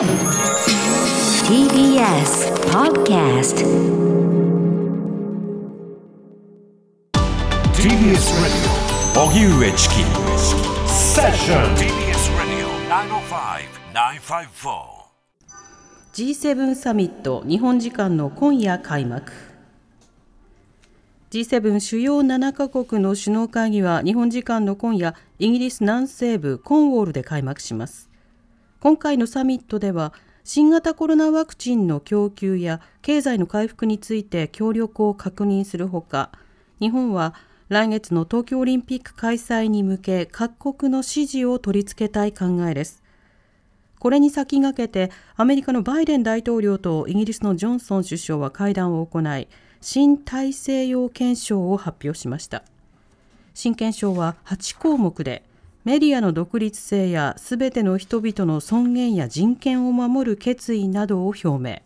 TBS Podcast TBS Radio. 荻上チキセッション TBS Radio 905-954 G7 サミット日本時間の今夜開幕。G7 主要7カ国の首脳会議は日本時間の今夜イギリス南西部コンウォールで開幕します今回のサミットでは新型コロナワクチンの供給や経済の回復について協力を確認するほか日本は来月の東京オリンピック開催に向け各国の支持を取り付けたい考えです。これに先駆けてアメリカのバイデン大統領とイギリスのジョンソン首相は会談を行い新大西洋憲章を発表しました。新憲章は8項目でメディアの独立性やすべての人々の尊厳や人権を守る決意などを表明。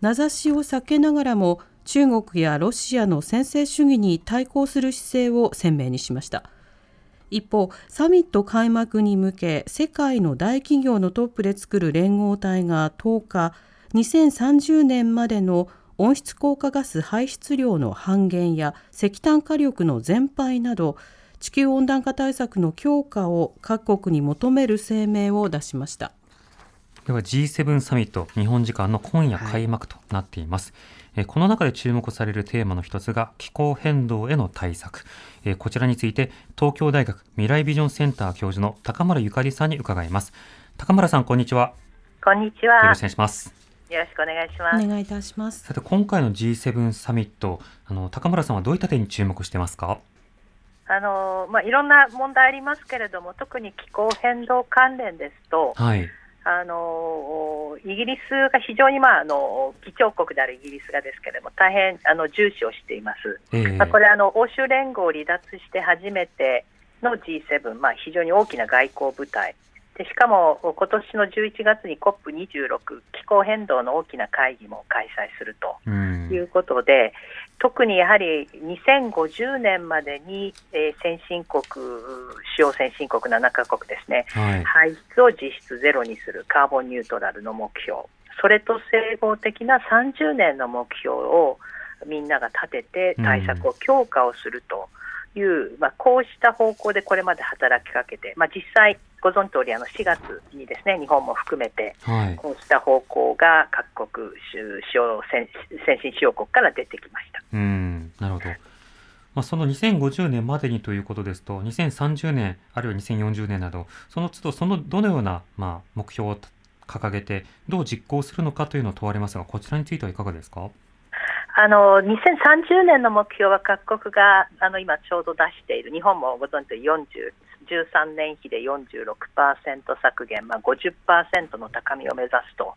名指しを避けながらも中国やロシアの専制主義に対抗する姿勢を鮮明にしました。一方サミット開幕に向け世界の大企業のトップで作る連合体が10日2030年までの温室効果ガス排出量の半減や石炭火力の全廃など地球温暖化対策の強化を各国に求める声明を出しました。では G7 サミット日本時間の今夜開幕となっています、えーこの中で注目されるテーマの一つが気候変動への対策、えーこちらについて東京大学未来ビジョンセンター教授の高村ゆかりさんに伺います。高村さんこんにちは。こんにちは。よろしくお願いします。よろしくお願いします。お願いいたします。さて今回の G7 サミットあの高村さんはどういった点に注目してますか？あのまあいろんな問題ありますけれども、特に気候変動関連ですと、はいあのイギリスが非常にまああの議長国であるイギリスがですけれども、大変あの重視をしています。えーまあこれあの欧州連合を離脱して初めての G7、まあ非常に大きな外交部隊。でしかも今年の11月に COP26 気候変動の大きな会議も開催するとうんいうことで、特にやはり2050年までに、えー先進国、主要先進国7カ国ですね、はい。排出を実質ゼロにするカーボンニュートラルの目標、それと整合的な30年の目標をみんなが立てて対策を強化をするという、まあ、こうした方向でこれまで働きかけて、まあ、実際、ご存知通りあの4月にですね日本も含めてはい。こうした方向が各国主主要先先進主要国から出てきました。うん。なるほど。まあ、その2050年までにということですと、2030年、あるいは2040年など、その都度、そのどのような、まあ、目標を掲げて、どう実行するのかというのを問われますが、こちらについてはいかがですか？あの2030年の目標は各国があの今ちょうど出している日本もご存知の40 13年比で46%削減、まあ、50%の高みを目指すと。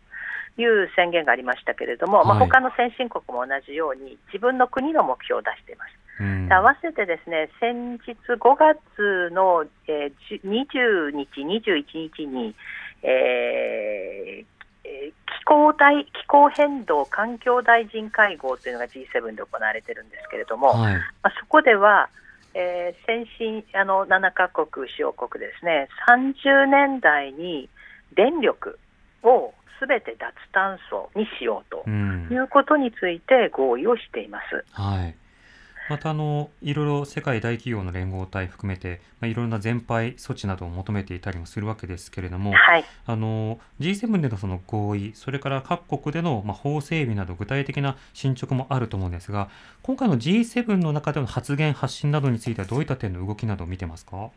いう宣言がありましたけれども、まあ、はい他の先進国も同じように自分の国の目標を出しています。うんで合わせてですね先日5月の、えーじ20日、21日に、えーえー気候大気候変動環境大臣会合というのが G7 で行われているんですけれども、はい。まあ、そこでは、えー先進あの7カ国、主要国でですね30年代に電力をすべて脱炭素にしようとうんいうことについて合意をしています。はい。またあのいろいろ世界大企業の連合体含めて、まあ、いろんな全廃措置などを求めていたりもするわけですけれども、はいあの G7 でのその合意、それから各国での、まあ、法整備など具体的な進捗もあると思うんですが、今回の G7 の中での発言、発信などについてはどういった点の動きなどを見てますか？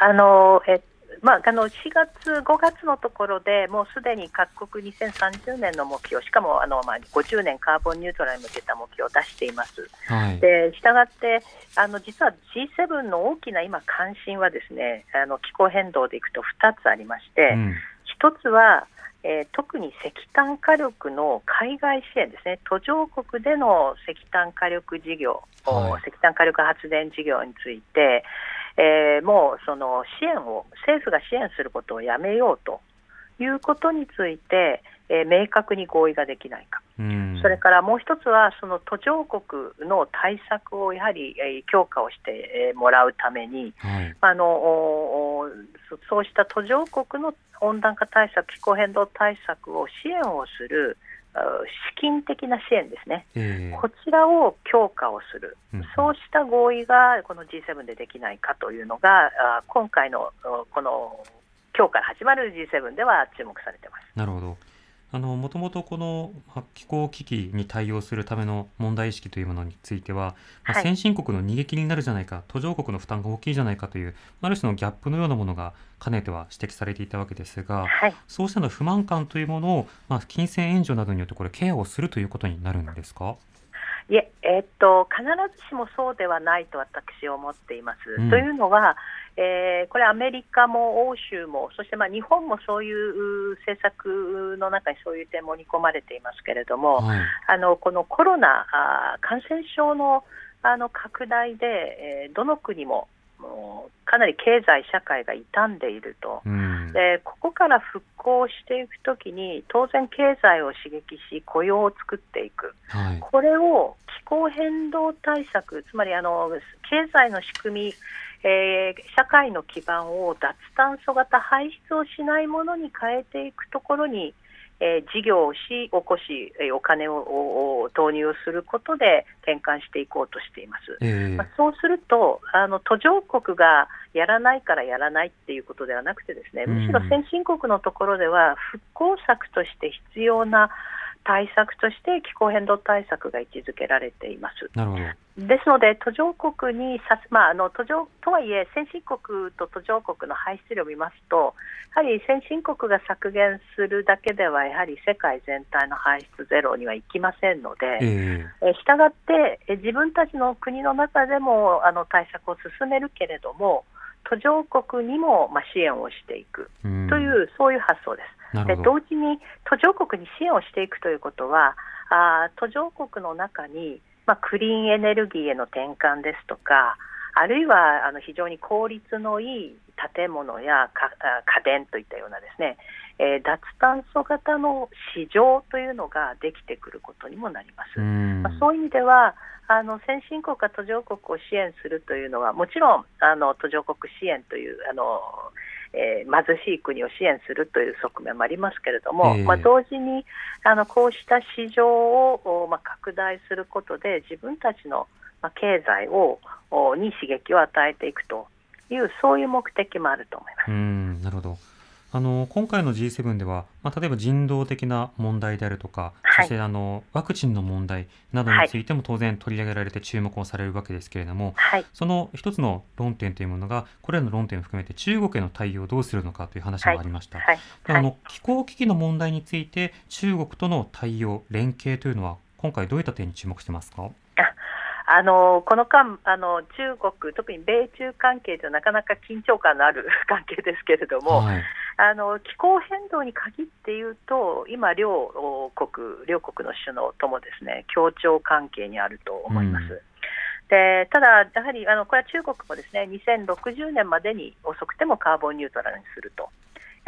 あのえまあ、あの4月、5月のところでもうすでに各国2030年の目標、しかもあの、まあ、50年カーボンニュートラルに向けた目標を出しています。はい。でしたがってあの実は G7 の大きな今、関心はですねあの気候変動でいくと2つありまして、うん1つは、えー特に石炭火力の海外支援ですね、途上国での石炭火力事業、はい石炭火力発電事業について、えーもうその支援を、政府が支援することをやめようということについて、えー明確に合意ができないか。うんそれからもう一つは、その途上国の対策をやはり、えー強化をしてえーもらうために、はい。あのそうした途上国の温暖化対策、気候変動対策を支援をする資金的な支援ですね、えー、こちらを強化をする、うん、そうした合意がこの G7 でできないかというのが、今回のこの今日から始まる G7 では注目されています。なるほどあのもともとこの気候危機に対応するための問題意識というものについては、まあ、先進国の逃げ切りになるじゃないか、途上国の負担が大きいじゃないかという、ある種のギャップのようなものがかねては指摘されていたわけですが、はい、そうしたの不満感というものを、まあ、金銭援助などによってこれケアをするということになるんですか？いえ、えー、っと必ずしもそうではないと私は思っています。うん、というのは、えー、これ、アメリカも欧州も、そしてまあ日本もそういう政策の中にそういう点盛り込まれていますけれども、はい、あのこのコロナあ感染症のあの拡大で、えー、どの国ももうかなり経済、社会が傷んでいると、うん、でここから復興していくときに当然、経済を刺激し雇用を作っていく、はい、これを気候変動対策つまりあの経済の仕組みえー、社会の基盤を脱炭素型排出をしないものに変えていくところに、えー、事業をし起こし、えー、お金を投入することで転換していこうとしています、えー、まあ、そうするとあの途上国がやらないからやらないっていうことではなくてですねむしろ先進国のところでは復興策として必要な対策として気候変動対策が位置づけられています。なるほどですので、途上国にさまあ、あの途上とはいえ、先進国と途上国の排出量を見ますと、やはり先進国が削減するだけでは、やはり世界全体の排出ゼロにはいきませんので、えー、したがって、自分たちの国の中でもあの対策を進めるけれども、途上国にも、まあ、支援をしていくという、そういう発想です。で同時に途上国に支援をしていくということはあ途上国の中に、まあ、クリーンエネルギーへの転換ですとかあるいはあの非常に効率のいい建物や家電といったようなですね、えー、脱炭素型の市場というのができてくることにもなります。まあ、そういう意味ではあの先進国が途上国を支援するというのはもちろんあの途上国支援というあのえー、貧しい国を支援するという側面もありますけれども、えー、まあ、同時にあのこうした市場を、まあ、拡大することで自分たちの、まあ、経済をに刺激を与えていくというそういう目的もあると思います。うんなるほどあの今回の G7 では、まあ、例えば人道的な問題であるとか、はい、そしてあのワクチンの問題などについても当然取り上げられて注目をされるわけですけれども、はい、その一つの論点というものがこれらの論点を含めて中国への対応をどうするのかという話もありました、はい、あの気候危機の問題について中国との対応連携というのは今回どういった点に注目してますか？あのこの間あの、中国、特に米中関係でなかなか緊張感のある 関係ですけれども、はい、あの気候変動に限って言うと、今両国、両国の首脳ともですね協調関係にあると思います。うんでただ、やはりあのこれは中国もですね2060年までに遅くてもカーボンニュートラルにすると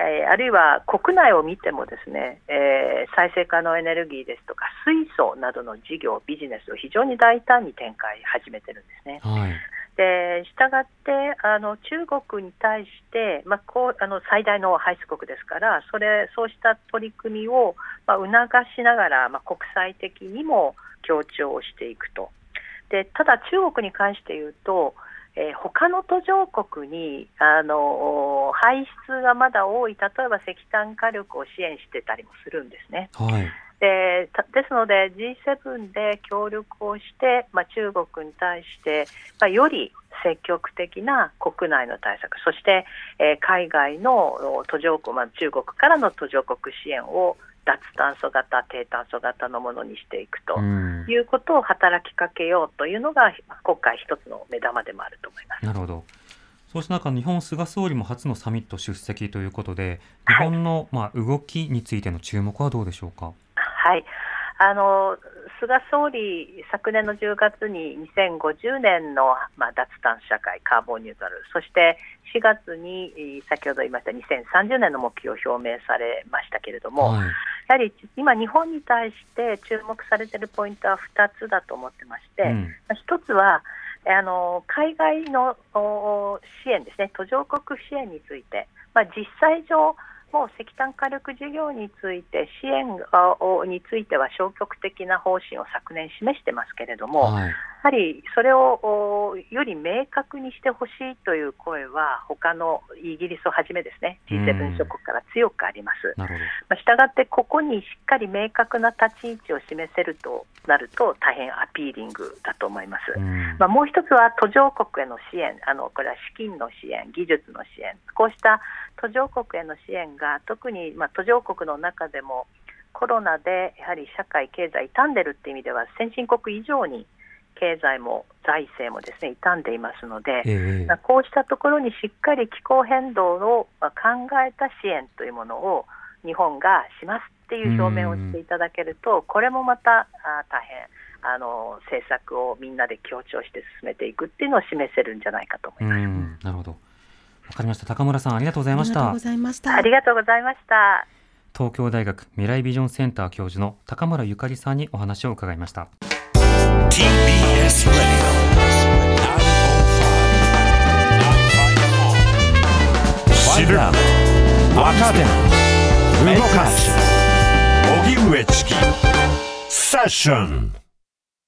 えー、あるいは国内を見てもですね、えー、再生可能エネルギーですとか水素などの事業、ビジネスを非常に大胆に展開始めてるんですね。はいでしたがってあの中国に対して、まあ、こうあの最大の排出国ですからそれそうした取り組みを、まあ、促しながら、まあ、国際的にも強調をしていくとでただ中国に関して言うとえー、他の途上国にあの排出がまだ多い、例えば石炭火力を支援してたりもするんですね。はいでですので G7 で協力をして、まあ、中国に対して、まあ、より積極的な国内の対策そして、えー、海外の途上国、まあ、中国からの途上国支援を脱炭素型、低炭素型のものにしていくということを働きかけようというのが、今回一つの目玉でもあると思います。なるほどそうした中、日本、菅総理も初のサミット出席ということで、日本の、まあ、動きについての注目はどうでしょうか？はいあの菅総理、昨年の10月に2050年の、まあ、脱炭素社会、カーボンニュートラル、そして4月に先ほど言いました2030年の目標を表明されましたけれども、はい、やはり今、日本に対して注目されているポイントは2つだと思ってまして、うん、1つはあの海外の支援ですね、途上国支援について、まあ、実際上、もう石炭火力事業について支援については消極的な方針を昨年示してますけれども、はい、はりそれをより明確にしてほしいという声は他のイギリスをはじめですね G7 諸国から強くあります。まあ、したがってここにしっかり明確な立ち位置を示せるとなると大変アピーリングだと思います。うんまあ、もう一つは途上国への支援あのこれは資金の支援技術の支援こうした途上国への支援が特にまあ途上国の中でもコロナでやはり社会経済傷んでるっていう意味では先進国以上に経済も財政もですね傷んでいますので、ええ。まあこうしたところにしっかり気候変動をまあ考えた支援というものを日本がしますっていう表明をしていただけると、これもまたあ大変あの政策をみんなで強調して進めていくっていうのを示せるんじゃないかと思ういます。ん。なるほど。わかりました。高村さんありがとうございました。ありがとうございました。ありがとうございました。東京大学未来ビジョンセンター教授の高村ゆかりさんにお話を伺いました TBS Radio 知る若手動かす荻上チキセッション